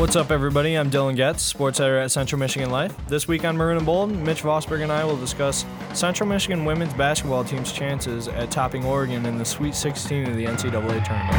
What's up, everybody? I'm Dylan Getz, sports editor at Central Michigan Life. This week on Maroon and Bold, Mitch Vosberg and I will discuss Central Michigan women's basketball team's chances at topping Oregon in the Sweet 16 of the NCAA tournament.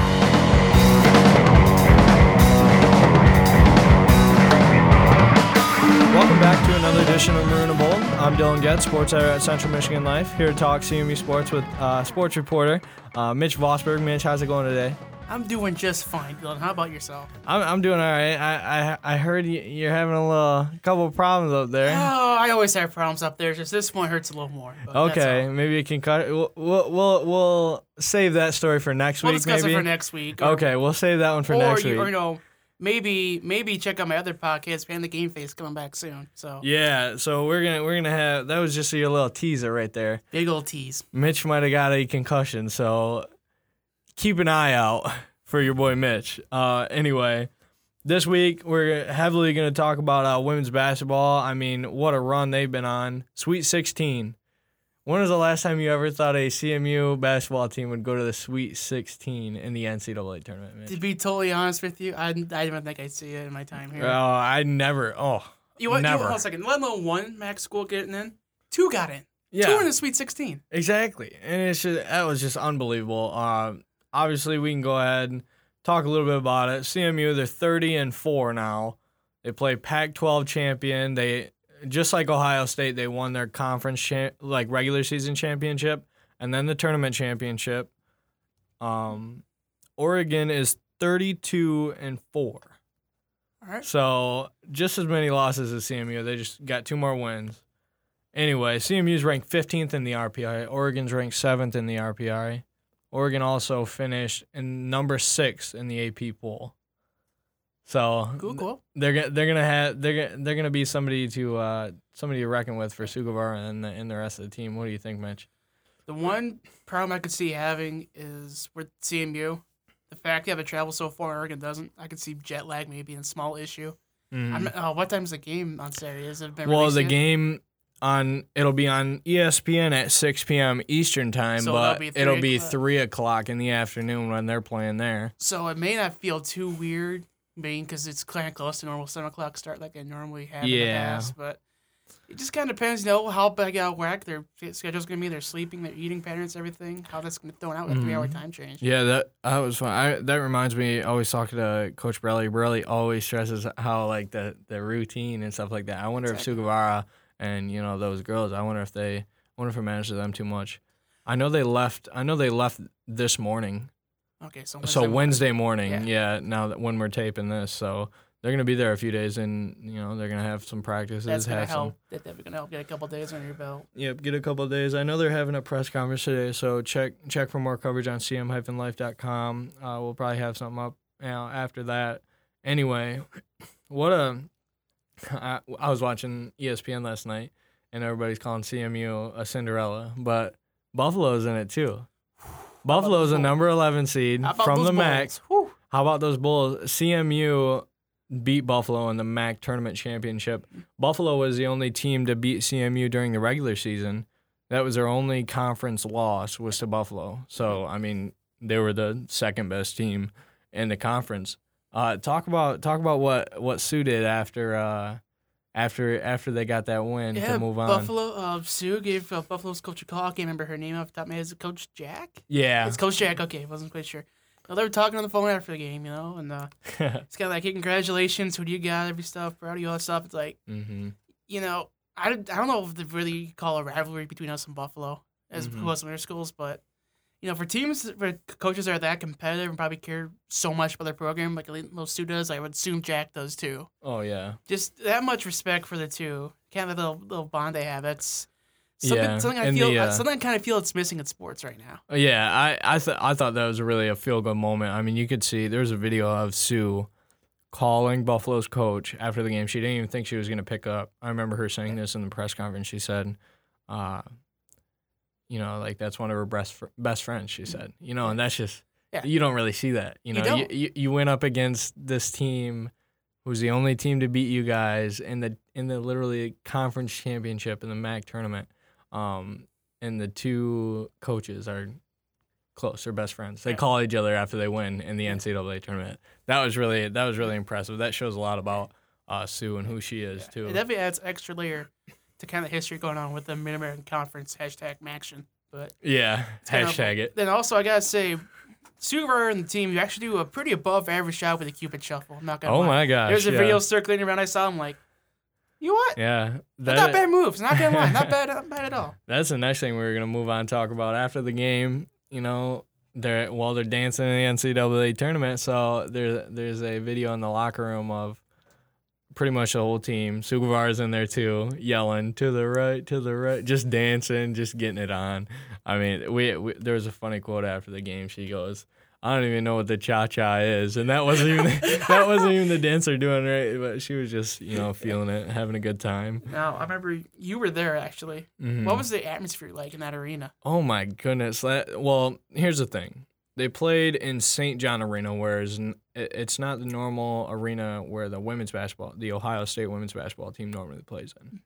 Welcome back to another edition of Maroon and Bold. I'm Dylan Getz, sports editor at Central Michigan Life, here to talk CMU sports with uh, sports reporter uh, Mitch Vosberg. Mitch, how's it going today? I'm doing just fine, Dylan. How about yourself? I'm, I'm doing all right. I, I I heard you, you're having a little couple of problems up there. Oh, I always have problems up there. Just this one hurts a little more. Okay, maybe you can cut. We'll, we'll we'll we'll save that story for next We'll week. discuss maybe. it for next week. or- Okay, we'll save that one for or next you, week. or you know, maybe maybe check out my other podcast, Fan the Game Face, coming back soon. So yeah, so we're gonna we're gonna have that was just your little teaser right there. big old tease. Mitch might have got a concussion, so keep an eye out for your boy Mitch. Uh, anyway, this week we're heavily going to talk about uh, women's basketball. I mean, what a run they've been on. Sweet 16. When was the last time you ever thought a CMU basketball team would go to the Sweet 16 in the NCAA tournament? Mitch? To be totally honest with you, I, I didn't think I'd see it in my time here. Oh, I never. Oh, you what? You never. know, hold a second. Let alone one MAC school getting in. Two got in. yeah. Two in the Sweet 16. Exactly, and it's just that was just unbelievable. Uh, obviously, we can go ahead and talk a little bit about it. CMU, they're thirty and four now. They play Pac-12 champion. They just like Ohio State, they won their conference cha- like regular season championship and then the tournament championship. Um, Oregon is thirty-two and four. All right. So just as many losses as CMU. They just got two more wins. Anyway, CMU's ranked 15th in the RPI. Oregon's ranked seventh in the RPI. Oregon also finished in number six in the AP poll. So Cool, cool. they're they're gonna have they're gonna, they're gonna be somebody to uh, somebody to reckon with for Sue Guevara and the, and the rest of the team. What do you think, Mitch? The one problem I could see having is with CMU, the fact you have to travel so far, Oregon doesn't. I could see jet lag maybe a small issue. I'm, uh, what time's the game on Saturday? Is it been Well, the yet? game on it'll be on ESPN at 6 p.m. Eastern time, So but be three it'll be o'clock. three o'clock in the afternoon when they're playing there. So it may not feel too weird, being because it's kind of close to normal seven o'clock start like I normally have in the Yeah. past. But it just kind of depends, you know, how big out whack their schedule's gonna be, their sleeping, their eating patterns, everything, how that's gonna throw out with a three-hour Mhm. time change. Yeah, that that was fun. I, that reminds me. Always talking to Coach Brelly. Brelly always stresses how like the the routine and stuff like that. I wonder Exactly. if Sue Guevara and you know those girls. I wonder if they. I wonder if it manages them too much. I know they left. I know they left this morning. Okay, so so. Wednesday morning, Yeah. yeah. Now that when we're taping this, so they're gonna be there a few days, and you know they're gonna have some practices. That's gonna some, help. That, that's gonna help get a couple days under your belt. Yep, get a couple of days. I know they're having a press conference today, so check check for more coverage on cm-life.com. Uh, we'll probably have something up you know, after that. Anyway, what a I, I was watching ESPN last night, and everybody's calling CMU a Cinderella, but Buffalo's in it too. Buffalo's a number 11 seed from the MAC. How about those Bulls? CMU beat Buffalo in the MAC tournament championship. Buffalo was the only team to beat CMU during the regular season. That was their only conference loss was to Buffalo. So I mean, they were the second best team in the conference. Uh, talk about talk about what what Sue did after uh, after after they got that win Yeah, to move on. Buffalo. Uh, Sue gave uh, Buffalo's coach a call. I can't remember her name off the top of my head. Is it Coach Jack? Yeah, It's Coach Jack. Okay, wasn't quite sure. Well, they were talking on the phone after the game, you know, and uh, it's kind of like, hey, congratulations, who do you got, every stuff, proud of you, all that stuff. It's like, hmm you know, I, I don't know if they really call a rivalry between us and Buffalo as Mhm. opposed to other schools, but you know, for teams, for coaches that are that competitive and probably care so much about their program, like little Sue does, I would assume Jack does too. Oh yeah. Just that much respect for the two, kind of the little, little bond they have. It's something, Yeah, something I and feel, the, uh, something I kind of feel it's missing in sports right now. Uh, Yeah, I I, th- I thought that was really a feel good moment. I mean, you could see there's a video of Sue calling Buffalo's coach after the game. She didn't even think she was going to pick up. I remember her saying this in the press conference. She said, uh, you know, like that's one of her best fr- best friends. She said, you know, and that's just Yeah. you don't really see that. You know, you, don't. you you went up against this team who's the only team to beat you guys in the in the literally conference championship in the MAC tournament. Um, and the two coaches are close. They're best friends. They Yeah. call each other after they win in the NCAA tournament. That was really that was really impressive. That shows a lot about uh, Sue and who she is too. It definitely adds extra layer to kind of the history going on with the Mid American Conference hashtag Maction. But yeah, kind of- hashtag it. then also I gotta say, Sugar and the team, you actually do a pretty above average job with the Cupid Shuffle. I'm not gonna Oh lie. my gosh. There's a yeah. video circulating around. I saw. I'm like, you know what? Yeah, not that, bad moves. Not gonna lie. Not bad. Not bad at all. that's the next thing we are gonna move on and talk about after the game. You know, they're while they're dancing in the NCAA tournament. So there's there's a video in the locker room of pretty much the whole team. Sue Guevara's in there too, yelling to the right, to the right, just dancing, just getting it on. I mean, we, we there was a funny quote after the game. She goes. I don't even know what the cha cha is, and that wasn't even that wasn't even the dancer doing right, but she was just you know feeling it, having a good time. Now I remember you were there actually. Mhm. What was the atmosphere like in that arena? Oh my goodness! That, well, here's the thing. They played in St. John Arena, whereas it's not the normal arena where the women's basketball, the Ohio State women's basketball team normally plays in.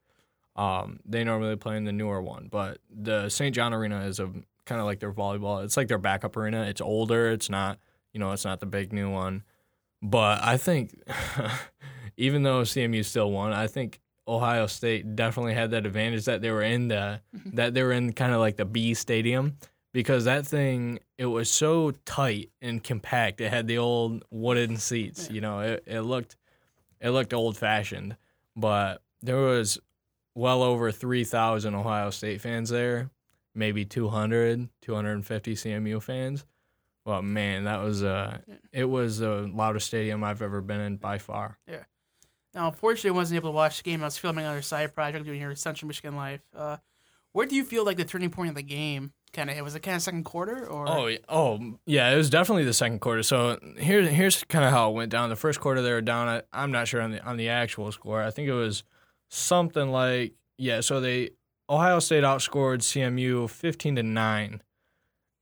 Um, they normally play in the newer one, but the St. John Arena is a kind of like their volleyball. It's like their backup arena. It's older. It's not, you know, it's not the big new one. But I think, even though CMU still won, I think Ohio State definitely had that advantage that they were in the that they were in kind of like the B stadium because that thing it was so tight and compact. It had the old wooden seats. You know, it, it looked it looked old fashioned, but there was well over 3,000 Ohio State fans there, maybe 200, 250 CMU fans. Well, man, that was uh it was the loudest stadium I've ever been in by far. Yeah. Now, unfortunately, I wasn't able to watch the game. I was filming another side project doing here at Central Michigan Life. Uh, where do you feel like the turning point of the game kind of hit? Was it kind of second quarter or? Oh, yeah. oh, yeah. It was definitely the second quarter. So here's here's kind of how it went down. The first quarter they were down. I, I'm not sure on the on the actual score. I think it was something like yeah. So they Ohio State outscored CMU 15 to nine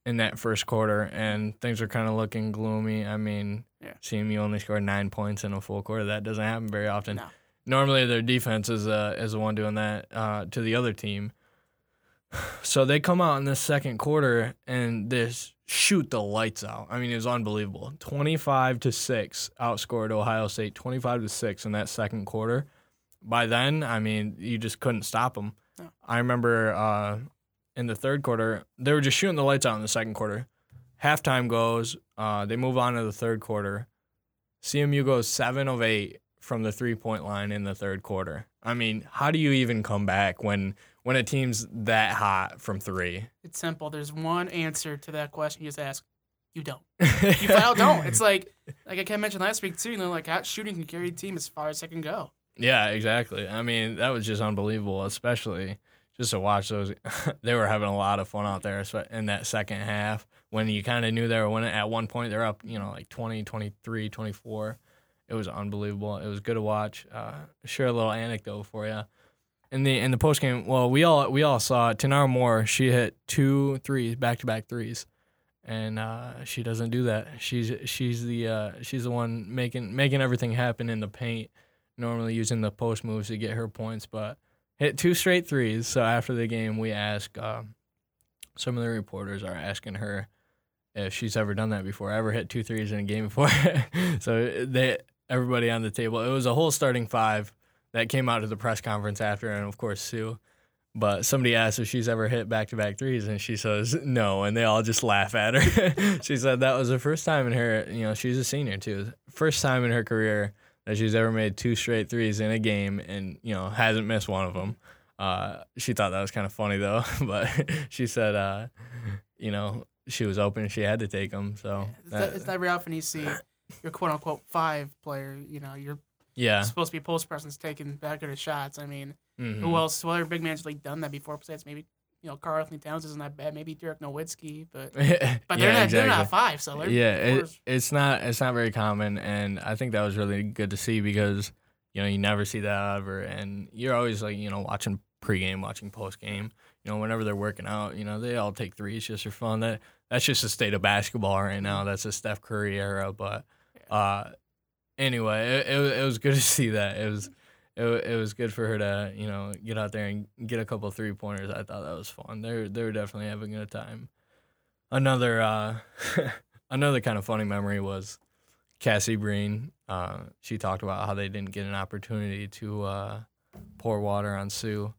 in that first quarter, and things were kind of looking gloomy. I mean, Yeah. CMU only scored nine points in a full quarter. That doesn't happen very often. No. Normally, their defense is uh, is the one doing that uh, to the other team. So they come out in the second quarter and this shoot the lights out. I mean, it was unbelievable. 25 to 6 outscored Ohio State 25 to 6 in that second quarter. By then, I mean, you just couldn't stop them. No. I remember uh, in the third quarter, they were just shooting the lights out in the second quarter. Halftime goes, uh, they move on to the third quarter. CMU goes 7 of 8 from the three-point line in the third quarter. I mean, how do you even come back when when a team's that hot from 3? It's simple. There's one answer to that question you just ask. You don't. You flat out don't. It's like, like I kind of mentioned last week too. You know, like hot shooting can carry a team as far as it can go. Yeah, exactly. I mean, that was just unbelievable, especially just to watch those. they were having a lot of fun out there in that second half when you kind of knew they were winning. At one point, they're up, you know, like 20, 23, 24. It was unbelievable. It was good to watch. Uh, share a little anecdote for you. In the in the post game, well, we all we all saw Tinara Moore. She hit two threes, back to back threes, and uh, she doesn't do that. She's she's the uh, she's the one making making everything happen in the paint normally using the post moves to get her points, but hit two straight threes. So after the game, we ask um, some of the reporters are asking her if she's ever done that before, ever hit two threes in a game before. so they everybody on the table. It was a whole starting five that came out of the press conference after, and of course Sue. But somebody asked if she's ever hit back to back threes, and she says no, and they all just laugh at her. she said that was the first time in her, you know, she's a senior too, first time in her career that she's ever made two straight threes in a game and you know hasn't missed one of them. Uh, she thought that was kind of funny though, but she said, uh, you know, she was open, she had to take them. So It's, not, it's not very often you see your quote unquote five player. You know, you're yeah, It's supposed to be post presence taking backward shots. I mean, Mhm. who else? Well, big man's really done that before? Besides maybe you know, Karl-Anthony Towns isn't that bad. Maybe Dirk Nowitzki, but but yeah, they're not exactly. they're not five. So they're yeah, it, it's not it's not very common, and I think that was really good to see because you know you never see that ever, and you're always like you know watching pregame, watching postgame. You know, whenever they're working out, you know they all take threes just for fun. That that's just the state of basketball right now. That's a Steph Curry era, but uh, anyway, it, it, it was good to see that. It was. It, it was good for her to you know get out there and get a couple three pointers. I thought that was fun. They're they're definitely having a good time. another uh, another kind of funny memory was Cassie Breen. Uh, she talked about how they didn't get an opportunity to uh, pour water on Sue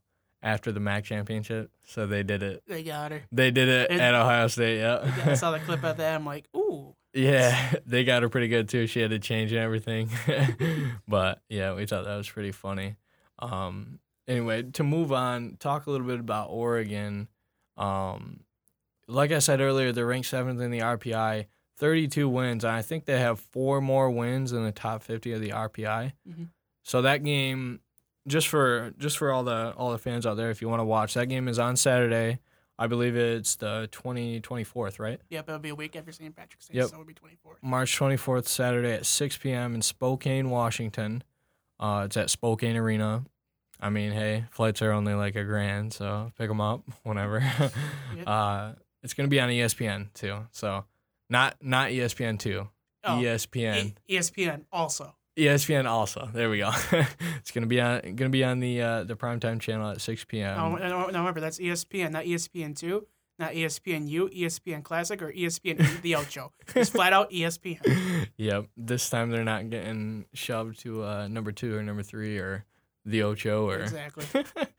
after the MAC championship, so they did it. They got her. They did it It- at Ohio State. Yeah. I saw the clip of that. I'm like, ooh. yeah, they got her pretty good too. She had to change and everything, but yeah, we thought that was pretty funny. Um, anyway, to move on, talk a little bit about Oregon. Um, like I said earlier, they're ranked seventh in the RPI, 32 wins. And I think they have four more wins in the top 50 of the RPI. Mhm. So that game, just for just for all the all the fans out there, if you want to watch, that game is on Saturday. I believe it's the 20, 24th, right? Yep, it'll be a week after St. Patrick's Day, Yep. so it'll be 24th. March 24th, Saturday at 6 p.m. in Spokane, Washington. Uh, it's at Spokane Arena. I mean, hey, flights are only like a grand, so pick them up whenever. uh, it's gonna be on ESPN too, so not not ESPN two, Oh, ESPN, E- ESPN also. ESPN also. There we go. it's gonna be on gonna be on the uh, the primetime channel at 6 p.m. no, no, no, remember, that's ESPN, not ESPN 2, not ESPN U, ESPN Classic, or ESPN The Ocho. It's flat out ESPN. yep. This time they're not getting shoved to uh, number two or number three or the Ocho or Exactly.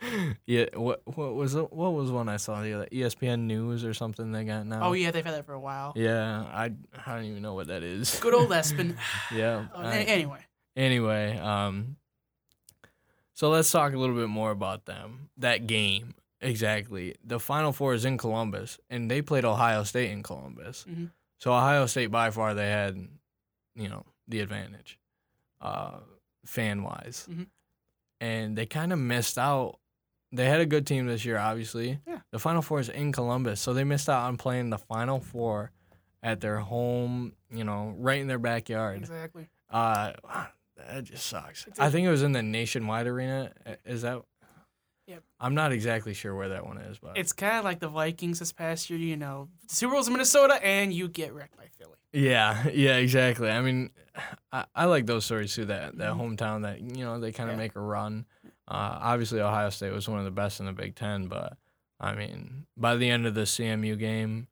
yeah. What what was it? What was one I saw the other ESPN News or something they got now? Oh, yeah, they've had that for a while. Yeah, I I don't even know what that is. Good old Espen. yeah. Oh, I- anyway, anyway, um, so let's talk a little bit more about them. That game exactly. The Final Four is in Columbus, and they played Ohio State in Columbus. Mhm. So Ohio State by far they had, you know, the advantage, uh, fan wise, Mhm. And they kind of missed out. They had a good team this year, obviously. Yeah. The Final Four is in Columbus, so they missed out on playing the Final Four at their home, you know, right in their backyard. exactly. Uh, that just sucks. I think it was in the Nationwide Arena. Is that? Yep. I'm not exactly sure where that one is, but It's kind of like the Vikings this past year, you know. Super Bowl's in Minnesota, and you get wrecked by Philly. yeah, yeah, exactly. I mean, I, I like those stories too. That that Mhm. hometown that you know they kind of Yeah. make a run. Uh, obviously, Ohio State was one of the best in the Big Ten, but I mean, by the end of the CMU game,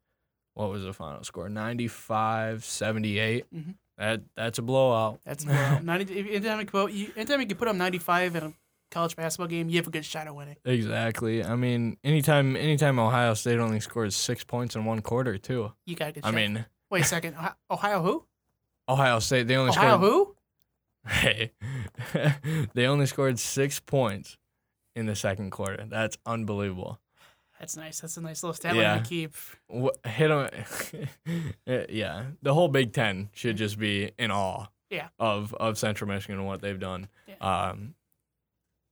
what was the final score? 95-78. Mhm. That that's a blowout. That's well, 90, if- anytime you, anytime you can put up 95 in a college basketball game, you have a good shot at winning. Exactly. I mean, anytime anytime Ohio State only scores six points in one quarter, too. You got a good I shot. mean, Wait a second. Ohio, who? Ohio State they only Ohio scored who? Hey, they only scored six points in the second quarter. That's unbelievable. That's nice. That's a nice little stat Yeah. line to keep. What, hit 'em- yeah, the whole Big Ten should just be in awe. Yeah. Of of Central Michigan and what they've done. Yeah. Um,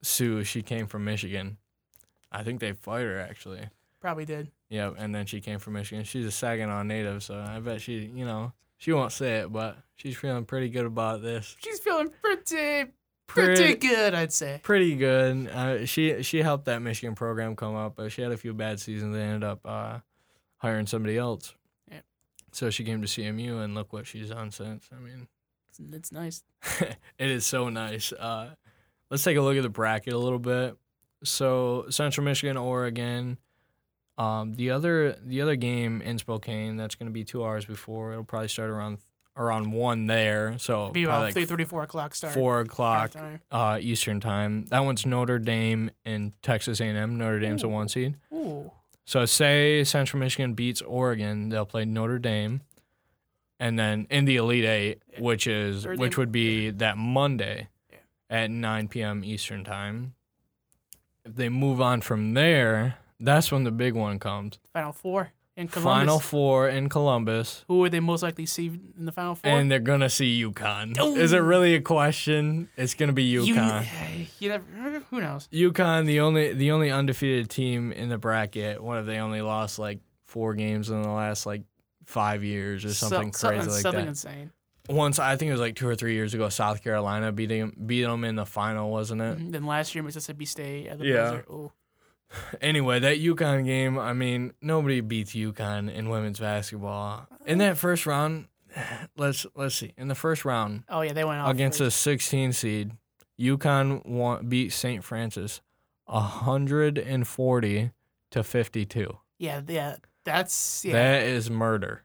Sue, she came from Michigan. I think they fired her actually. Probably did. Yeah, and then she came from Michigan. She's a Saginaw native, so I bet she, you know, she won't say it, but she's feeling pretty good about this. She's feeling pretty, pretty good, I'd say. pretty good. Uh, she she helped that Michigan program come up, but she had a few bad seasons. They ended up uh, hiring somebody else. Yeah. So she came to CMU, and look what she's done since. I mean, It's, it's nice. it is so nice. Uh, let's take a look at the bracket a little bit. So Central Michigan, Oregon. Um, the other the other game in Spokane that's going to be two hours before. It'll probably start around around one there. So Be about like three thirty four o'clock start. four o'clock uh, Eastern time. That one's Notre Dame and Texas A&M. Notre Dame's a one seed. Ooh. So say Central Michigan beats Oregon, they'll play Notre Dame, and then in the Elite Eight, which is which would be that Monday. At 9 p.m. Eastern time. If they move on from there, that's when the big one comes. Final four in Columbus. Final four in Columbus. Who would they most likely see in the final four? And they're gonna see UConn. Is it really a question? It's gonna be You- UConn. You, never. Who knows? UConn, the only the only undefeated team in the bracket. What have they only lost like four games in the last like five years or something So- crazy like something that? Something insane. Once I think it was like two or three years ago, South Carolina beat them beat them in the final, wasn't it? Then last year Mississippi State at the Yeah. Anyway, that UConn game. I mean, nobody beats UConn in women's basketball. In that first round, let's let's see. In the first round Oh yeah, they went off against first. a 16 seed, UConn won, beat St. Francis, hundred and forty to fifty two. Yeah, yeah. That's yeah. That is murder.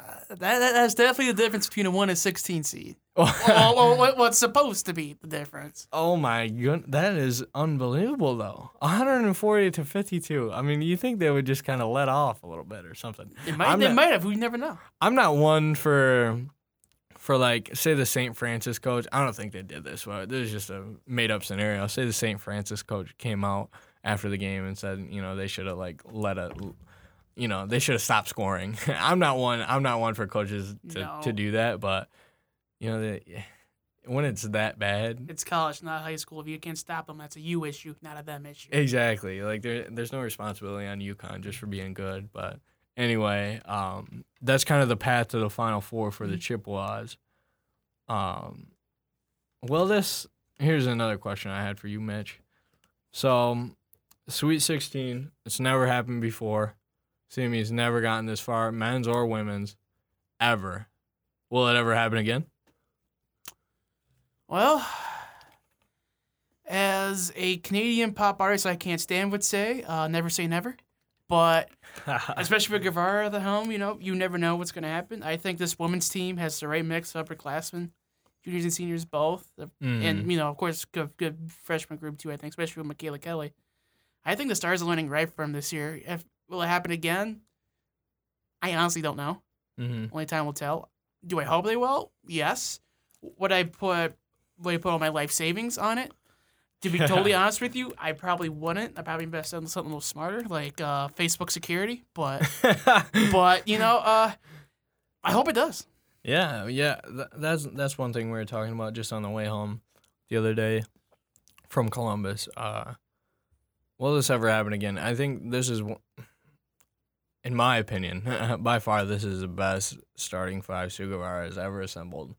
Uh, that, that that's definitely the difference between a one and sixteen seed. well, what, what's supposed to be the difference? Oh my god, that is unbelievable though. 140 to 52. I mean, you think they would just kind of let off a little bit or something? It might. I'm they not- might have. We never know. I'm not one for for like say the St. Francis coach. I don't think they did this, but this is just a made up scenario. Say the St. Francis coach came out after the game and said, you know, they should have like let a you know, they should have stopped scoring. I'm not one I'm not one for coaches to, No. to do that, but you know, they, when it's that bad, It's college, not high school. If you can't stop them, that's a you issue, not a them issue. Exactly. Like there, there's no responsibility on UConn just for being good. But anyway, um, that's kind of the path to the Final Four for the Chippewas. Um, will this? Here's another question I had for you, Mitch. So, Sweet 16. It's never happened before. CMU's never gotten this far, men's or women's, ever. Will it ever happen again? Well, as a Canadian pop artist, I can't stand would say, uh, never say never. But especially with Guevara at the helm, you know, you never know what's going to happen. I think this women's team has the right mix of upperclassmen, juniors and seniors both, Mm. and you know, of course, good, good freshman group too. I think, especially with Michaela Kelly. I think the stars are learning right from this year. If will it happen again? I honestly don't know. hmm Only time will tell. Do I hope they will? Yes. Would I put would I put all my life savings on it? To be totally honest with you, I probably wouldn't. I probably invest in something a little smarter, like uh, Facebook security. But but you know, uh, I hope it does. Yeah, yeah, th- that's that's one thing we were talking about just on the way home the other day from Columbus. Uh, will this ever happen again? I think this is, one- in my opinion, by far this is the best starting five Sue Guevara has ever assembled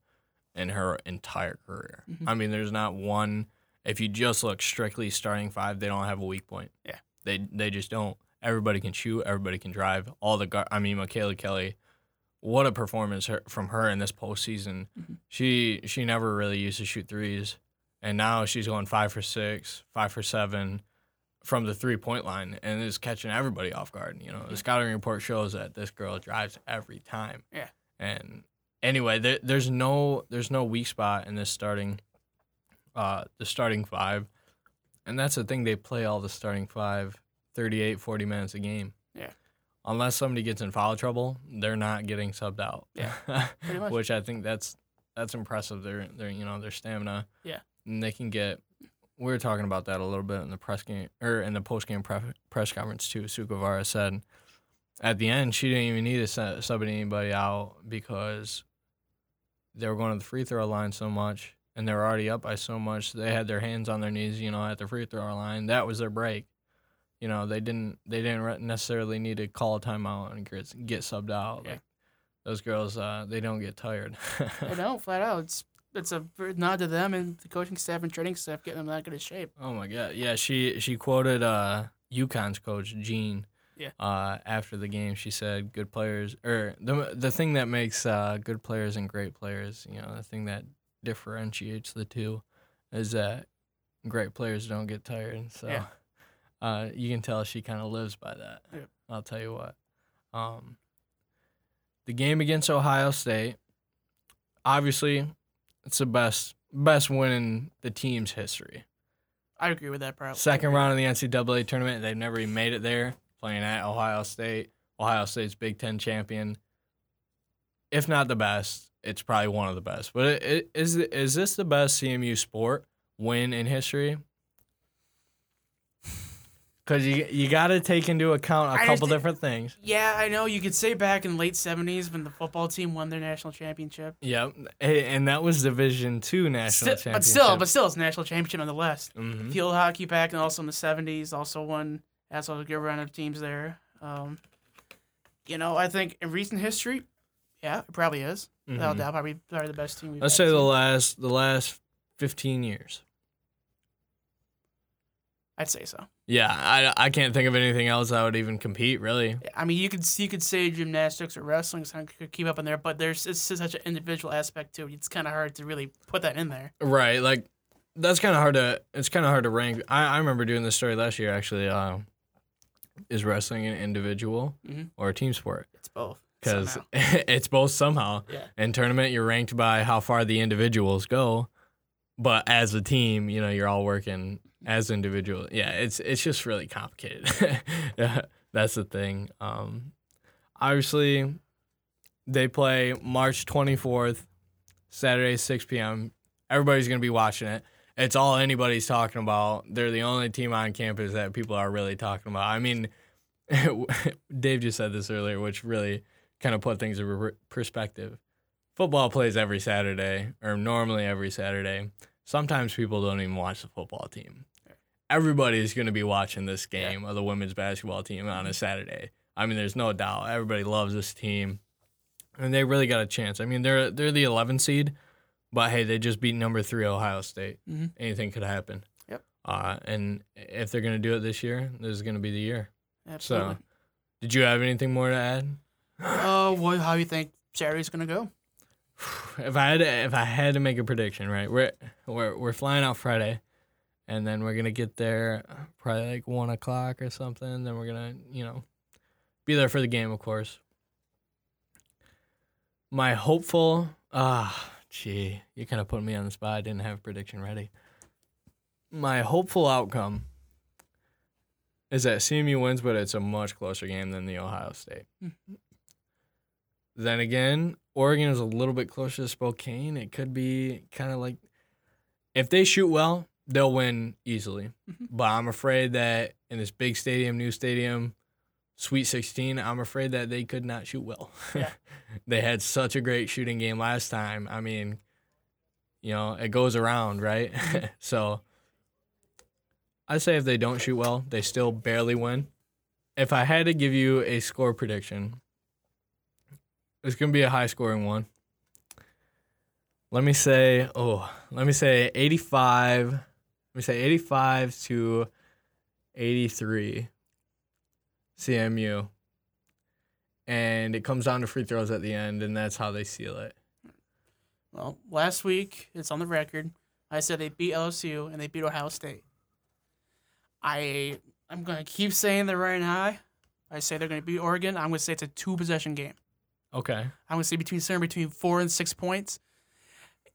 in her entire career. Mhm. I mean, there's not one. If you just look strictly starting five, they don't have a weak point. Yeah. they they just don't. Everybody can shoot. Everybody can drive. All the guard. I mean, Michaela Kelly what a performance her, from her in this postseason. Mhm. She she never really used to shoot threes, and now she's going five for six, five for seven from the three point line, and is catching everybody off guard. You know, the scouting report shows that this girl drives every time. Yeah. And anyway, there, there's no there's no weak spot in this starting, uh, the starting five, and that's the thing. They play all the starting five 38, 40 minutes a game. Yeah. Unless somebody gets in foul trouble, they're not getting subbed out. Yeah. Which I think that's that's impressive. Their their you know their stamina. Yeah. And they can get. We were talking about that a little bit in the press game or in the post game press press conference too. Sue Guevara said at the end she didn't even need to su- sub anybody out because they were going to the free throw line so much and they were already up by so much. They had their hands on their knees, you know, at the free throw line. That was their break. You know, they didn't they didn't re- necessarily need to call a timeout and get, get subbed out. Yeah. Like those girls, uh, they don't get tired. they don't flat out. It's it's a nod to them and the coaching staff and training staff getting them that good of shape. Oh my god. Yeah, she she quoted uh UConn's coach Gene. Yeah. Uh, after the game, she said, "Good players, or the the thing that makes uh, good players and great players, you know, the thing that differentiates the two, is that great players don't get tired." So, Yeah. uh, you can tell she kind of lives by that. Yeah. I'll tell you what. Um, the game against Ohio State, obviously, it's the best best win in the team's history. I agree with that. Probably Second round of the NCAA tournament, they've never even made it there. Playing at Ohio State, Ohio State's Big Ten champion. If not the best, it's probably one of the best. But it, it, is is this the best CMU sport win in history? Because you you got to take into account a I couple different things. Yeah, I know. You could say back in the late '70s when the football team won their national championship. Yep, A- and that was Division Two national championship. but still, but still, it's a national championship nonetheless. Mhm. Field hockey back and also in the '70s, also won. Has a good run of teams there. Um, you know, I think in recent history, yeah, it probably is. Without Mhm. doubt, probably probably the best team we've. let's say the last the last fifteen years. I'd say so. Yeah, I, I can't think of anything else I would even compete, really. I mean, you could you could say gymnastics or wrestling so could keep up in there, but there's it's such an individual aspect to it. It's kind of hard to really put that in there. Right, like that's kind of hard to it's kind of hard to rank. I, I remember doing this story last year actually. Uh, Is wrestling an individual Mhm. or a team sport? It's both. Because it's both somehow. Yeah. In tournament, you're ranked by how far the individuals go, but as a team, you know, you're all working as individuals. Yeah, it's it's just really complicated. That's the thing. Um, obviously, they play March 24th, Saturday, 6 p.m. Everybody's gonna be watching it. It's all anybody's talking about. They're the only team on campus that people are really talking about. I mean, Dave just said this earlier, which really kind of put things in perspective. Football plays every Saturday, or normally every Saturday. Sometimes people don't even watch the football team. Everybody's going to be watching this game of the women's basketball team on a Saturday. I mean, there's no doubt. Everybody loves this team, and they really got a chance. I mean, they're they're the 11 seed, but hey, they just beat number three Ohio State. Mhm. Anything could happen. Yep. Uh, and if they're going to do it this year, this is going to be the year. Absolutely. So, Did you have anything more to add? Oh, what? How you think Saturday's gonna go? If I had to, if I had to make a prediction, right? We're we're we're flying out Friday, and then we're gonna get there probably like one o'clock or something. Then we're gonna you know be there for the game, of course. My hopeful ah gee, you kind of put me on the spot. I didn't have a prediction ready. My hopeful outcome is that CMU wins, but it's a much closer game than the Ohio State. Then again, Oregon is a little bit closer to Spokane. It could be kind of like if they shoot well, they'll win easily. Mhm. But I'm afraid that in this big stadium, new stadium, Sweet 16, I'm afraid that they could not shoot well. Yeah. they had such a great shooting game last time. I mean, you know, it goes around, right? so I say if they don't shoot well, they still barely win. If I had to give you a score prediction, it's gonna be a high scoring one. Let me say, oh, let me say 85. Let me say 85 to 83 CMU. And it comes down to free throws at the end, and that's how they seal it. Well, last week it's on the record. I said they beat LSU and they beat Ohio State. I I'm gonna keep saying they're running high. I say they're gonna beat Oregon. I'm gonna say it's a two possession game. Okay. I'm gonna say between somewhere between four and six points.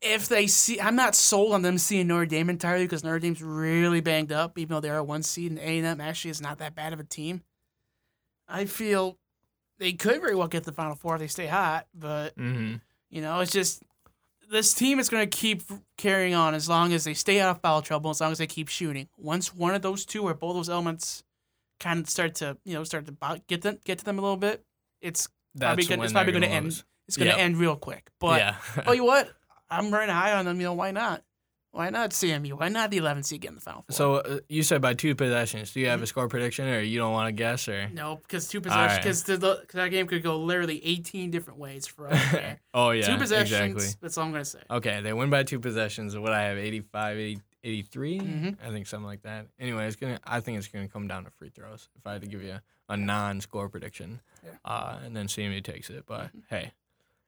If they see, I'm not sold on them seeing Notre Dame entirely because Notre Dame's really banged up, even though they are a one seed and A and M actually is not that bad of a team. I feel they could very well get the Final Four if they stay hot, but Mm-hmm. you know, it's just this team is going to keep carrying on as long as they stay out of foul trouble, as long as they keep shooting. Once one of those two or both those elements kind of start to, you know, start to get them get to them a little bit, it's probably That's gonna, when it's probably going to end. lose. It's going to Yeah. end real quick. But yeah. tell you what, I'm running high on them. You know, why not? Why not CMU? Why not the 11 seed get in the final four? so uh, you said by two possessions. Do you have a score prediction, or you don't want to guess, or? no, because two possessions, right. because that game could go literally 18 different ways for us. there. oh yeah. two possessions. Exactly. That's all I'm going to say. Okay, they win by two possessions. What I have 85, 80, 83? Mhm. I think something like that. Anyway, it's gonna. I think it's gonna come down to free throws. If I had to give you a, non-score prediction, Yeah. uh, and then CMU takes it. But Mhm. hey,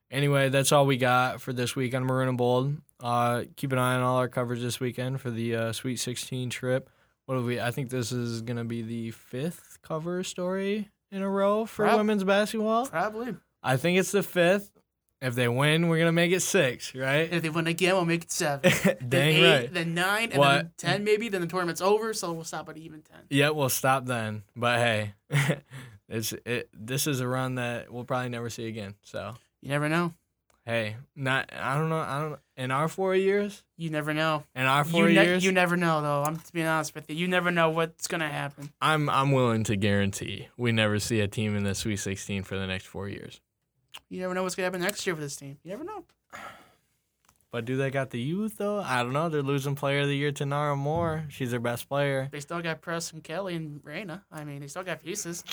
anyway, that's all we got for this week on Maroon and Bold. Uh, keep an eye on all our coverage this weekend for the uh, Sweet 16 trip. What do we? I think this is gonna be the fifth cover story in a row for Prob- women's basketball. Probably. I think it's the fifth. If they win, we're gonna make it six, right? If they win again, we'll make it seven. Dang then eight, right. then nine, and What? then ten maybe. Then the tournament's over, so we'll stop at even ten. Yeah, we'll stop then. But hey, it's it. This is a run that we'll probably never see again. So You never know. hey, not I don't know. I don't. In our four years, You never know. in our four You, ne- years, you never know, though. I'm to be honest with you. You never know what's gonna happen. I'm I'm willing to guarantee we never see a team in the Sweet 16 for the next four years. You never know what's gonna happen next year for this team. You never know. But do they got the youth though? I don't know. They're losing Player of the Year Tinara Moore. She's their best player. They still got Press and Kelly and Raina. I mean, they still got pieces.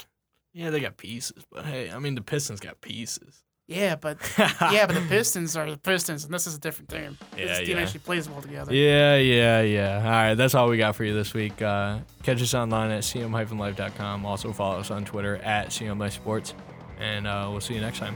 Yeah, they got pieces. But hey, I mean the Pistons got pieces. Yeah, but yeah, but the Pistons are the Pistons, and this is a different team. Yeah, this team yeah. actually plays well together. Yeah, yeah, yeah. All right, that's all we got for you this week. Uh, catch us online at cm-life.com. Also follow us on Twitter at cm sports, and uh, we'll see you next time.